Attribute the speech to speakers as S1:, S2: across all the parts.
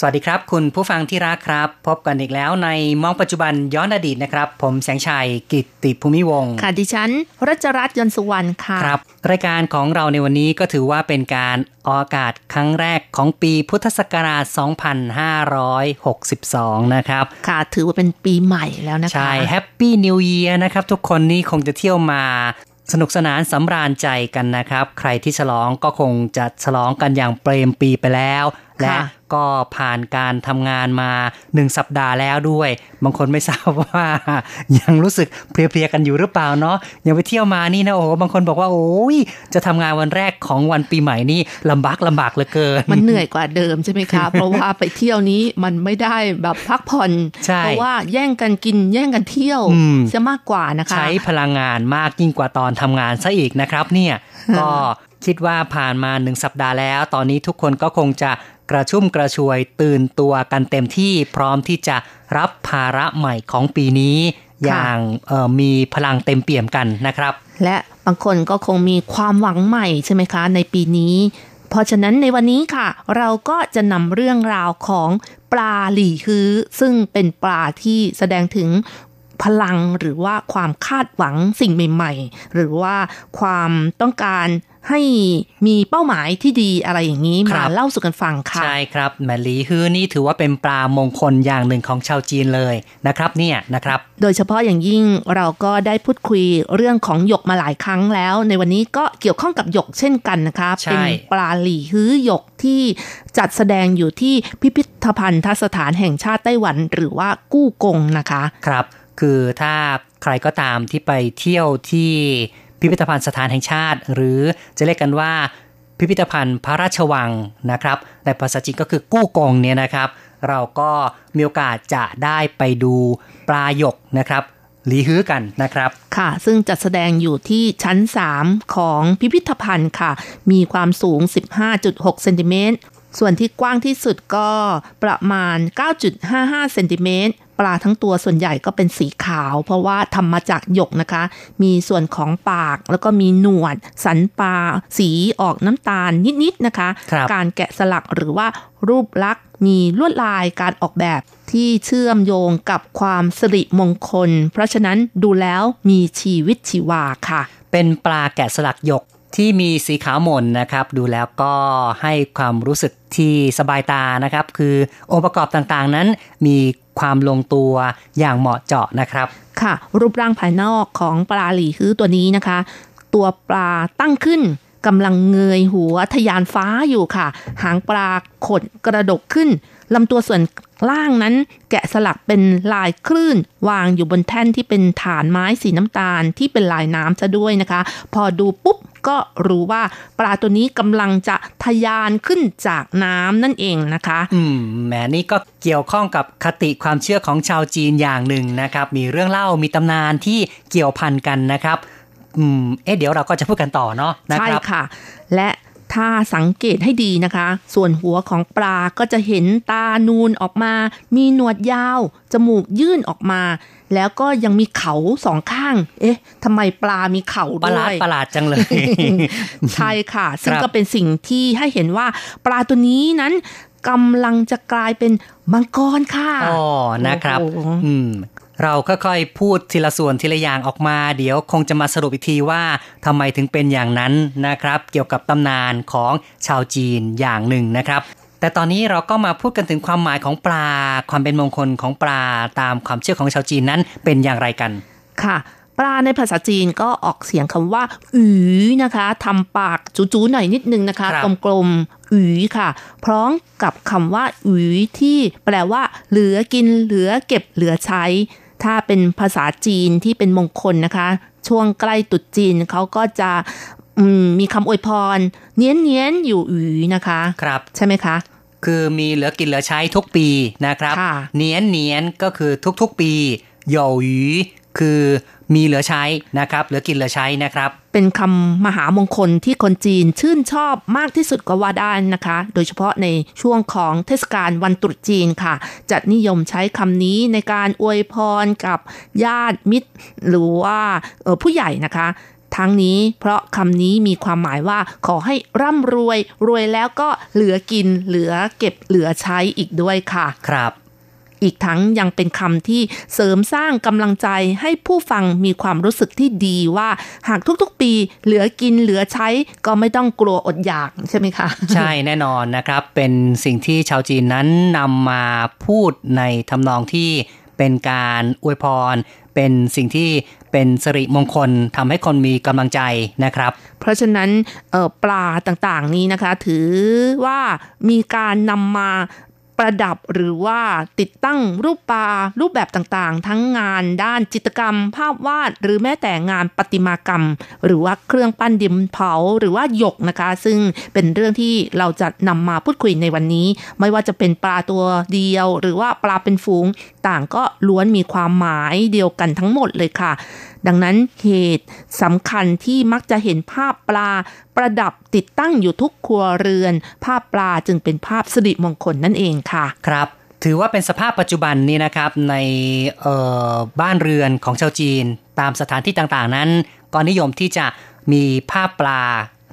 S1: สวัสดีครับ คุณผู้ฟังที่รักครับ พบกันอีกแล้วในมองปัจจุบันย้อนอดีตนะครับ ผมแสงชัยกิตติภูมิวงศ์
S2: ค่ะดิฉันรจรัสยนต์สุวรรณค่ะ
S1: ครับ รายการของเราในวันนี้ก็ถือว่าเป็นการออกอากาศครั้งแรกของปีพุทธศักราช 2562 นะครับ
S2: ค่ะถือว่าเป็นปีใหม่แล้วนะคะ
S1: ใช่ Happy New Year นะครับ ทุกคนนี่คงจะเที่ยวมาสนุกสนานสำราญใจกันนะครับ ใครที่ฉลองก็คงจะฉลองกันอย่างเปรมปรีไปแล้ว และก็ผ่านการทำงานมาหนึ่งสัปดาห์แล้วด้วย บางคนไม่ทราบว่า ยังรู้สึกเพลียๆกันอยู่หรือเปล่าเนาะยังไปเที่ยวมานี่นะโอ้โหบางคนบอกว่าโอ้ยจะทำงานวันแรกของวันปีใหม่นี่ลำบากลำบากเหลือเกิน
S2: มันเหนื่อยกว่าเดิมใช่ไหมคะเพราะว่าไปเที่ยวนี้มันไม่ได้แบบพักผ่อน
S1: ใช่
S2: เพราะว่าแย่งกันกินแย่งกันเที่ยว
S1: อืม
S2: จะมากกว่านะคะ
S1: ใช้พลังงานมากยิ่งกว่าตอนทำงานซะอีกนะครับ เนี่ยก็คิดว่าผ่านมาหนึ่งสัปดาห์แล้ว ตอนนี้ทุกคนก็คงจะ กระชุ่มกระชวยตื่นตัวกันเต็มที่พร้อมที่จะรับภาระใหม่ของปีนี้ อย่างเอ่อมีพลังเต็มเปี่ยมกันนะครับ
S2: และบางคนก็คงมีความหวังใหม่ใช่ไหมคะ ในปีนี้ เพราะฉะนั้นในวันนี้ค่ะ เราก็จะนำเรื่องราวของปลาหลี่ฮื้อ ซึ่งเป็นปลาที่แสดงถึงพลังหรือว่าความคาดหวังสิ่งใหม่ ๆ หรือว่าความต้องการ ให้มีเป้าหมายที่ดีอะไรอย่างนี้
S1: ครั
S2: มา
S1: บ
S2: เล่าสู่กันฟังค่ะ
S1: ใช่ครับแมหลีฮือนี่ถือว่าเป็นปลามงคลอย่างหนึ่งของชาวจีนเลยนะครับเนี่ยนะครับ
S2: โดยเฉพาะอย่างยิ่งเราก็ได้พูดคุยเรื่องของหยกมาหลายครั้งแล้ว ในวันนี้ก็เกี่ยวข้องกับหยกเช่นกันนะคะ
S1: ใช่
S2: เป็นปลาหลี่ฮื้อหยกที่จัดแสดงอยู่ที่พิพิธภัณฑ์สถานแห่งชาติไต้หวัน หรือว่ากู้กงนะคะ
S1: ครับ คือถ้าใครก็ตามที่ไปเที่ยวที่ พิพิธภัณฑ์สถานแห่งชาติ หรือจะเรียกกันว่าพิพิธภัณฑ์พระราชวังนะครับในภาษาจีนก็คือกู้กงเนี่ยนะครับ เราก็มีโอกาสจะได้ไปดูปลาหยกนะครับหลีฮื้อกันนะครับ
S2: ค่ะ ซึ่งจัดแสดงอยู่ที่ชั้น 3 ของพิพิธภัณฑ์ค่ะ มีความสูง 15.6 เซนติเมตร ส่วนที่กว้างที่สุดก็ประมาณ 9.55 เซนติเมตร ปลาทั้งตัวส่วนใหญ่ก็เป็นสีขาว เพราะว่าทำมาจากหยกนะคะ มีส่วนของปากแล้วก็มีหนวด สันปลาสีออกน้ำตาลนิดๆนะคะ
S1: ครับ
S2: การแกะสลักหรือว่ารูปลักษณ์มีลวดลายการออกแบบที่เชื่อมโยงกับความสิริมงคล เพราะฉะนั้นดูแล้วมีชีวิตชีวาค่ะ
S1: เป็นปลาแกะสลักหยกที่มีสีขาวหม่นนะครับ ดูแล้วก็ให้ความรู้สึกที่สบายตานะครับ คือองค์ประกอบต่างๆนั้นมี ความลงตัวอย่างเหมาะเจาะนะครับ
S2: ค่ะ รูปร่างภายนอกของปลาหลีคือตัวนี้นะคะ ตัวปลาตั้งขึ้นกำลังเงยหัวทะยานฟ้าอยู่ค่ะ หางปลาขดกระดกขึ้นลำตัวส่วนล่างนั้นแกะสลักเป็นลายคลื่น วางอยู่บนแท่นที่เป็นฐานไม้สีน้ำตาลที่เป็นลายน้ำซะด้วยนะคะ พอดูปุ๊บ ก็รู้ว่าปลาตัวนี้กำลังจะทะยานขึ้นจากน้ำนั่นเองนะคะ
S1: อืมแหมนี่ก็เกี่ยวข้องกับคติความเชื่อของชาวจีนอย่างหนึ่งนะครับ มีเรื่องเล่ามีตำนานที่เกี่ยวพันกันนะครับ อืม เอ๊ะเดี๋ยวเราก็จะพูดกันต่อเนาะนะ
S2: ใช่
S1: ครับ
S2: ค่ะ และ ถ้าสังเกตให้ดีนะคะ ส่วนหัวของปลาก็จะเห็นตานูนออกมา มีหนวดยาว จมูกยื่นออกมา แล้วก็ยังมีเขาสองข้าง เอ๊ะทำไมปลามีเขา
S1: ประห
S2: ด้
S1: ลา
S2: ว
S1: ด
S2: ย
S1: ประหลาดจังเลย
S2: ใช่ค่ะ ซึ่ง
S1: ครับ
S2: ก็เป็นสิ่งที่ให้เห็นว่าปลาตัวนี้นั้นกำลังจะกลายเป็นมังกรค่ะ
S1: อ๋อ นะครับ
S2: โอ้โห
S1: อืม เราค่อยๆพูดทีละส่วนทีละอย่างออกมา เดี๋ยวคงจะมาสรุปอีกทีว่าทำไมถึงเป็นอย่างนั้นนะครับ เกี่ยวกับตำนานของชาวจีนอย่างหนึ่งนะครับ แต่ตอนนี้เราก็มาพูดกันถึงความหมายของปลา ความเป็นมงคลของปลาตามความเชื่อของชาวจีนนั้นเป็นอย่างไรกัน
S2: ค่ะปลาในภาษาจีนก็ออกเสียงคำว่าอือนะคะทำปากจูๆหน่อยนิดนึงนะคะ
S1: ครับ
S2: กลมๆอือค่ะ พร้อมกับคำว่าอือที่แปลว่า เหลือกินเหลือเก็บเหลือใช้ ถ้าเป็นภาษาจีนที่เป็นมงคลนะคะ ช่วงใกล้ตรุษจีนเขาก็จะมีคำอวยพร เนียนเนียนอยู่อือนะคะ
S1: ครับ
S2: ใช่ไหมคะ
S1: คือมีเหลือกินเหลือใช้ทุกปีนะครับ เนียนเนียนก็คือทุกๆปีโยหยีคือ มีเหลือใช้นะครับเหลือกินเหลือใช้นะครับ
S2: เป็นคำมหามงคลที่คนจีนชื่นชอบมากที่สุดก็ว่าได้นะคะ โดยเฉพาะในช่วงของเทศกาลวันตรุษจีนค่ะจะนิยมใช้คำนี้ในการอวยพรกับญาติมิตร หรือว่าผู้ใหญ่นะคะทั้งนี้เพราะคำนี้มีความหมายว่าขอให้ร่ำรวย รวยแล้วก็เหลือกินเหลือเก็บเหลือใช้อีกด้วยค่ะ
S1: ครับ
S2: อีกทั้งยังเป็นคำที่เสริมสร้างกำลังใจให้ผู้ฟังมีความรู้สึกที่ดีว่า หากทุกๆปีเหลือกินเหลือใช้ก็ไม่ต้องกลัวอดอยากใช่ไหมคะ
S1: ใช่แน่นอนนะครับ เป็นสิ่งที่ชาวจีนนั้นนำมาพูดในทำนองที่เป็นการอวยพร เป็นสิ่งที่เป็นสิริมงคลทำให้คนมีกำลังใจนะครับ
S2: เพราะฉะนั้นปลาต่างๆนี้นะคะ ถือว่ามีการนำมา ประดับหรือว่าติดตั้งรูปปลารูปแบบต่างๆ ทั้งงานด้านจิตรกรรม ภาพวาด หรือแม้แต่งานประติมากรรม หรือว่าเครื่องปั้นดินเผาหรือว่าหยกนะคะ ซึ่งเป็นเรื่องที่เราจะนำมาพูดคุยในวันนี้ ไม่ว่าจะเป็นปลาตัวเดียว หรือว่าปลาเป็นฝูงต่างก็ล้วนมีความหมายเดียวกันทั้งหมดเลยค่ะดังนั้นเหตุสำคัญที่มักจะเห็นภาพปลาประดับติดตั้งอยู่ทุกครัวเรือน ภาพปลาจึงเป็นภาพสิริมงคลนั่นเองค่ะ
S1: ครับ ถือว่าเป็นสภาพปัจจุบันนี้นะครับในบ้านเรือนของชาวจีน ตามสถานที่ต่างๆ นั้นก็นิยมที่จะมีภาพปลา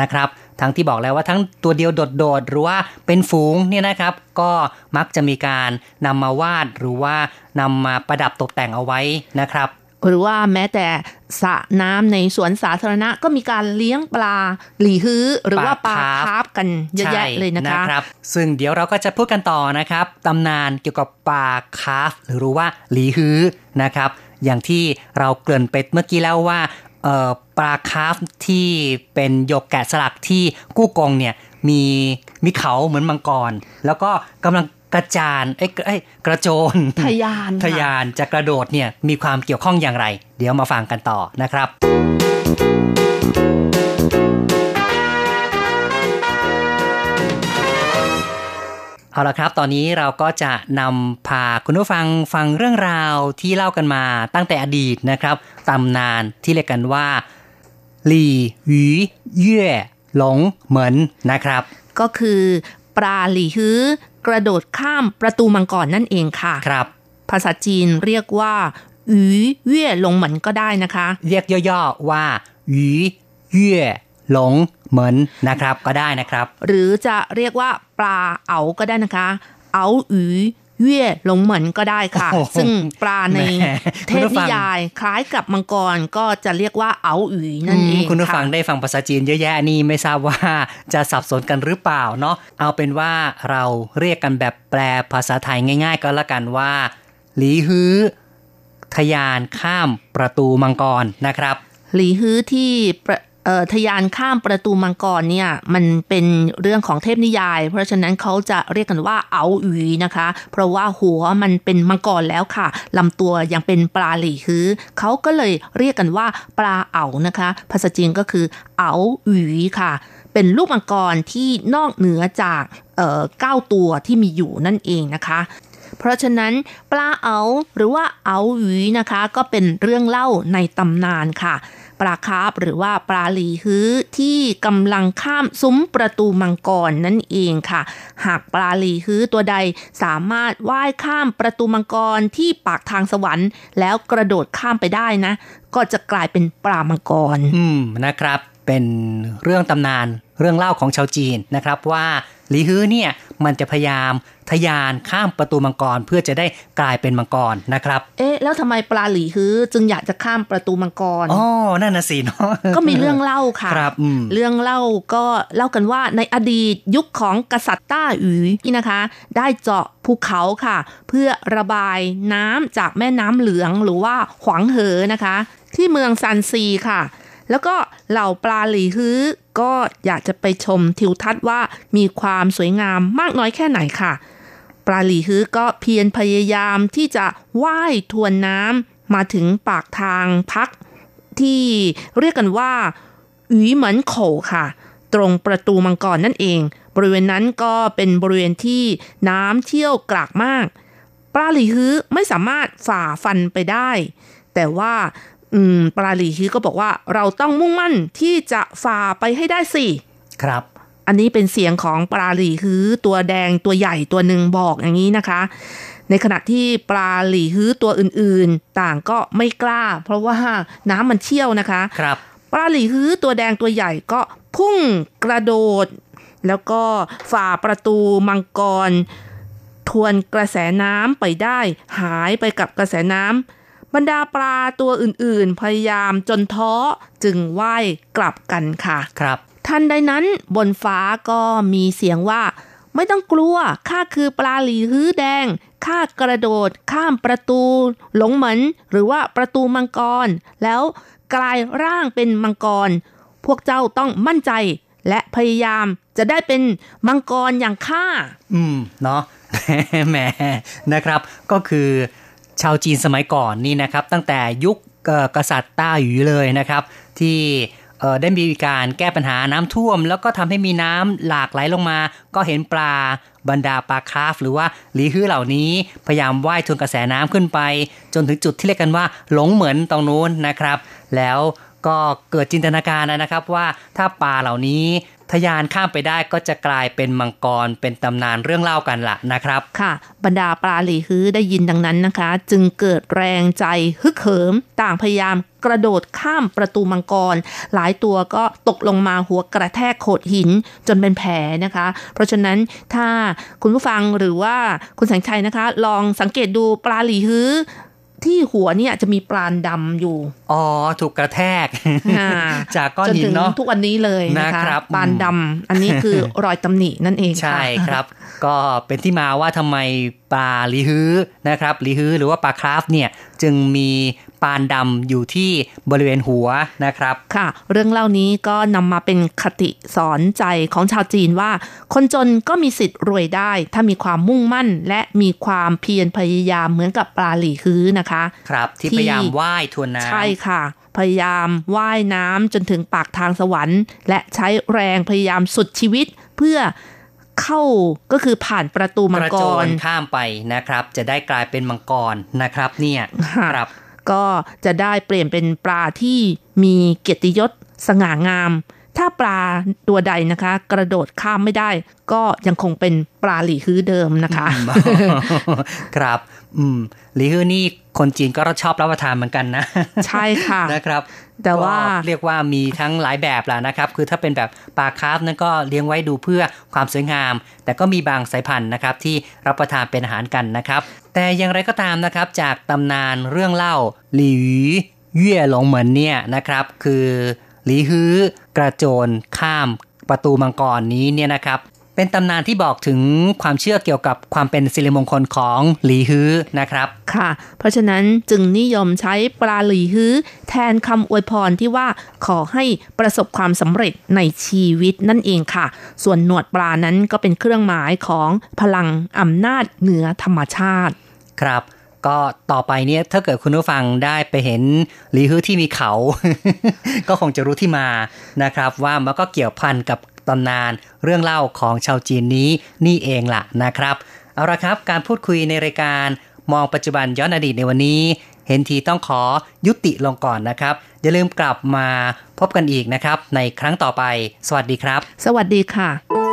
S1: นะครับทั้งที่บอกแล้วว่าทั้งตัวเดียวโดดๆหรือว่าเป็นฝูงเนี่ยนะครับ ก็มักจะมีการนำมาวาดหรือว่านำมาประดับตกแต่งเอาไว้นะครับ
S2: หรือว่าแม้แต่สระน้ำในสวนสาธารณะก็มีการเลี้ยงปลาหลีฮื้อ หรือว่าปลาคาร์ปกันเยอะแยะเลยนะคะ
S1: นะครับ ซึ่งเดี๋ยวเราก็จะพูดกันต่อนะครับตำนานเกี่ยวกับปลาคาร์ปหรือว่าหลีฮื้อนะครับ อย่างที่เราเกริ่นไปเมื่อกี้แล้วว่าปลาคาร์ปที่เป็นหยกแกะสลักที่กู้กงเนี่ยมีมีเขาเหมือนมังกร แล้วก็กำลัง กระโจนไอ้ไอ้กระโจน
S2: ทยาน
S1: ทยานจะกระโดดเนี่ยมีความเกี่ยวข้องอย่างไร เดี๋ยวมาฟังกันต่อนะครับเอาละครับ ตอนนี้เราก็จะนำพาคุณผู้ฟังฟังเรื่องราวที่เล่ากันมาตั้งแต่อดีตนะครับตำนานที่เรียกกันว่าหลี่หวีเย่หลงเหมือนนะครับ
S2: ก็คือปลาหลี่ฮื้อ กระโดดข้ามประตูมังกรนั่นเองค่ะ
S1: ครับ
S2: ภาษาจีนเรียกว่าหวีเย่หลงเหมือนก็ได้นะคะ
S1: เรียกย่อๆว่าหวีเย่หลงเหมือนนะครับก็ได้นะครับ
S2: หรือจะเรียกว่าปลาเอ๋าก็ได้นะคะ เอ๋าหวี เย่หลงเหมือนก็ได้ค่ะ ซึ่งปลาในเทพนิยายคล้ายกับมังกรก็จะเรียกว่าเอ๋าอุ๋ยนั่นเอง
S1: คุณผู้ฟังได้ฟังภาษาจีนเยอะแยะนี่ไม่ทราบว่าจะสับสนกันหรือเปล่าเนาะเอาเป็นว่าเราเรียกกันแบบแปลภาษาไทยง่าย ๆ ก็แล้วกันว่า หลีฮื้อทยานข้ามประตูมังกรนะครับ
S2: หลีฮื้อที่ ทยานข้ามประตูมังกรเนี่ยมันเป็นเรื่องของเทพนิยาย เพราะฉะนั้นเขาจะเรียกกันว่าเอาอุยนะคะ เพราะว่าหัวมันเป็นมังกรแล้วค่ะลำตัวยังเป็นปลาหลี่คือเขาก็เลยเรียกกันว่าปลาเอานะคะ ภาษาจีนก็คือเอาอุยค่ะ เป็นลูกมังกรที่นอกเหนือจากเก้าตัวที่มีอยู่นั่นเองนะคะเพราะฉะนั้นปลาเอาหรือว่าเอาหวีนะคะ ก็เป็นเรื่องเล่าในตำนานค่ะ ปลาคาร์ฟหรือว่าปลาหลีฮื้อที่กำลังข้ามซุ้มประตูมังกรนั่นเองค่ะ หากปลาหลีฮื้อตัวใดสามารถว่ายข้ามประตูมังกรที่ปากทางสวรรค์ แล้วกระโดดข้ามไปได้นะ ก็จะกลายเป็นปลามังกร
S1: อืมนะครับ เป็นเรื่องตำนานเรื่องเล่าของชาวจีนนะครับว่าหลีฮื้อเนี่ย มันจะพยายามทยานข้ามประตูมังกรเพื่อจะได้กลายเป็นมังกรนะครับ
S2: เอ๊ะแล้วทำไมปลาหลีฮื้อจึงอยากจะข้ามประตูมังกร
S1: อ๋อนั่นน่ะสิเนาะ
S2: ก็มีเรื่องเล่าค่ะ
S1: ครับ
S2: เรื่องเล่าก็เล่ากันว่าในอดีตยุคของกษัตริย์ต้าอือนี่นะคะ ได้เจาะภูเขาค่ะ เพื่อระบายน้ำจากแม่น้ำเหลืองหรือว่าขวางเหอนะคะ ที่เมืองซันซีค่ะ แล้วก็ เหล่าปลาหลีฮื้อก็อยากจะไปชมทิวทัศน์ว่ามีความสวยงามมากน้อยแค่ไหนค่ะ ปลาหลีฮื้อก็เพียรพยายามที่จะว่ายทวนน้ำมาถึงปากทางพัก ที่เรียกกันว่าหวีเหมือนโขค่ะ ตรงประตูมังกรนั่นเอง บริเวณนั้นก็เป็นบริเวณที่น้ำเที่ยวกรากมาก ปลาหลีฮื้อไม่สามารถฝ่าฟันไปได้ แต่ว่า อืมปลาหลีฮื้อก็บอกว่าเราต้องมุ่งมั่นที่จะฝ่าไปให้ได้สิ
S1: ครับ
S2: อันนี้เป็นเสียงของปลาหลีฮื้อตัวแดงตัวใหญ่ตัวหนึ่งบอกอย่างนี้นะคะ ในขณะที่ปลาหลีฮื้อตัวอื่นๆ ต่างก็ไม่กล้า เพราะว่าน้ำมันเชี่ยวนะคะ
S1: ครับ
S2: ปลาหลีฮื้อตัวแดงตัวใหญ่ก็พุ่งกระโดด แล้วก็ฝ่าประตูมังกร ทวนกระแสน้ำไปได้ หายไปกับกระแสน้ำ บรรดาปลาตัวอื่นๆ พยายามจนท้อจึงว่ายกลับกันค่ะ
S1: ครับ
S2: ทันใดนั้นบนฟ้าก็มีเสียงว่า ไม่ต้องกลัวข้าคือปลาหลีฮื้อแดงข้ากระโดด ข้ามประตู หลงเหมือนหรือว่าประตูมังกร แล้วกลายร่างเป็นมังกร พวกเจ้าต้องมั่นใจ และพยายามจะได้เป็นมังกรอย่างข้า
S1: อืม เนาะแหมนะครับ ก็คือ ชาวจีนสมัยก่อนนี่นะครับ ตั้งแต่ยุคกษัตริย์ต้าหยูเลยนะครับ ที่ได้มีการแก้ปัญหาน้ำท่วม แล้วก็ทำให้มีน้ำหลากไหลลงมา ก็เห็นปลาบรรดาปลาคราฟ หรือว่าหลีฮื้อเหล่านี้พยายามว่ายทวนกระแสน้ำขึ้นไป จนถึงจุดที่เรียกกันว่าหลงเหมือนตรงนู้นนะครับ แล้วก็เกิดจินตนาการนะครับว่าถ้าปลาเหล่านี้ ทะยานข้ามไปได้ก็จะกลายเป็นมังกรเป็นตำนานเรื่องเล่ากันละนะครับ
S2: ค่ะ บรรดาปลาหลีฮื้อได้ยินดังนั้นนะคะ จึงเกิดแรงใจฮึกเหิม ต่างพยายามกระโดดข้ามประตูมังกร หลายตัวก็ตกลงมาหัวกระแทกโขดหินจนเป็นแผลนะคะ เพราะฉะนั้นถ้าคุณผู้ฟังหรือว่าคุณแสงชัยนะคะ ลองสังเกตดูปลาหลีฮื้อ ที่หัวเนี่ยจะมีปลานดำอยู่
S1: อ๋อ ถูกกระแทก
S2: อ่า
S1: จากก้อน
S2: จน
S1: หิน
S2: ถึง
S1: เนาะ
S2: ทุกวันนี้เลยนะคะ
S1: นะครับ
S2: ปลานดำอันนี้คือรอยตำหนินั่นเองค่ะ
S1: ใช่ครับ ก็เป็นที่มาว่าทำไมปลาลีฮื้อนะครับลีฮื้อหรือว่าปลาคราฟเนี่ย จึงมี ปานดำอยู่ที่บริเวณหัวนะครับ
S2: ค่ะ เรื่องเล่านี้ก็นำมาเป็นคติสอนใจของชาวจีนว่า คนจนก็มีสิทธิ์รวยได้ ถ้ามีความมุ่งมั่น และมีความเพียรพยายามเหมือนกับปลาหลีฮื้อนะคะ
S1: ครับที่
S2: ที่
S1: พยายามว่ายทวนน้ำ
S2: ใช่ค่ะ พยายามว่ายน้ำจนถึงปากทางสวรรค์ และใช้แรงพยายามสุดชีวิตเพื่อเข้าก็คือผ่านประตูมั
S1: ก
S2: ง
S1: ระ
S2: ก
S1: โจ
S2: ร
S1: นข้ามไปนะครับ จะได้กลายเป็นมังกรนะครับเนี่ย
S2: ค่ะ
S1: ครับ
S2: ก็จะได้เปลี่ยนเป็นปลาที่มีเกียรติยศสง่างาม ถ้าปลาตัวใดนะคะ กระโดดข้ามไม่ได้ ก็ยังคงเป็นปลาหลีฮื้อเดิมนะคะ
S1: ครับ อืมหลีฮื้อนี่ คนจีนก็ชอบรับประทานเหมือนกันนะ
S2: ใช่ค่ะ
S1: นะครับ
S2: แต่ว่า
S1: ก็เรียกว่ามีทั้งหลายแบบแหละนะครับ คือถ้าเป็นแบบปลาคาร์ฟนั้นก็เลี้ยงไว้ดูเพื่อความสวยงาม แต่ก็มีบางสายพันธุ์นะครับที่รับประทานเป็นอาหารกันนะครับ แต่อย่างไรก็ตามนะครับจากตำนานเรื่องเล่าหลีหวีเย่หลงเหมือนเนี่ยนะครับ คือหลีฮื้อกระโจนข้ามประตูมังกรนี้เนี่ยนะครับ เป็นตำนานที่บอกถึงความเชื่อเกี่ยวกับความเป็นสิริมงคลของหลีฮื้อนะครับ
S2: ค่ะ เพราะฉะนั้นจึงนิยมใช้ปลาหลีฮื้อแทนคำอวยพรที่ว่าขอให้ประสบความสำเร็จในชีวิตนั่นเองค่ะ ส่วนหนวดปลานั้นก็เป็นเครื่องหมายของพลังอำนาจเหนือธรรมชาติ
S1: ครับก็ต่อไปเนี่ยถ้าเกิดคุณผู้ฟังได้ไปเห็นหลีฮื้อที่มีเขา ก็คงจะรู้ที่มานะครับ ว่ามันก็เกี่ยวพันกับ ตำนาน เรื่องเล่าของชาวจีนนี้นี่เองล่ะนะครับ เอาละครับการพูดคุยในรายการมองปัจจุบันย้อนอดีตในวันนี้ เห็นทีต้องขอยุติลงก่อนนะครับ อย่าลืมกลับมาพบกันอีกนะครับ ในครั้งต่อไป สวัสดีครับ
S2: สวัสดีค่ะ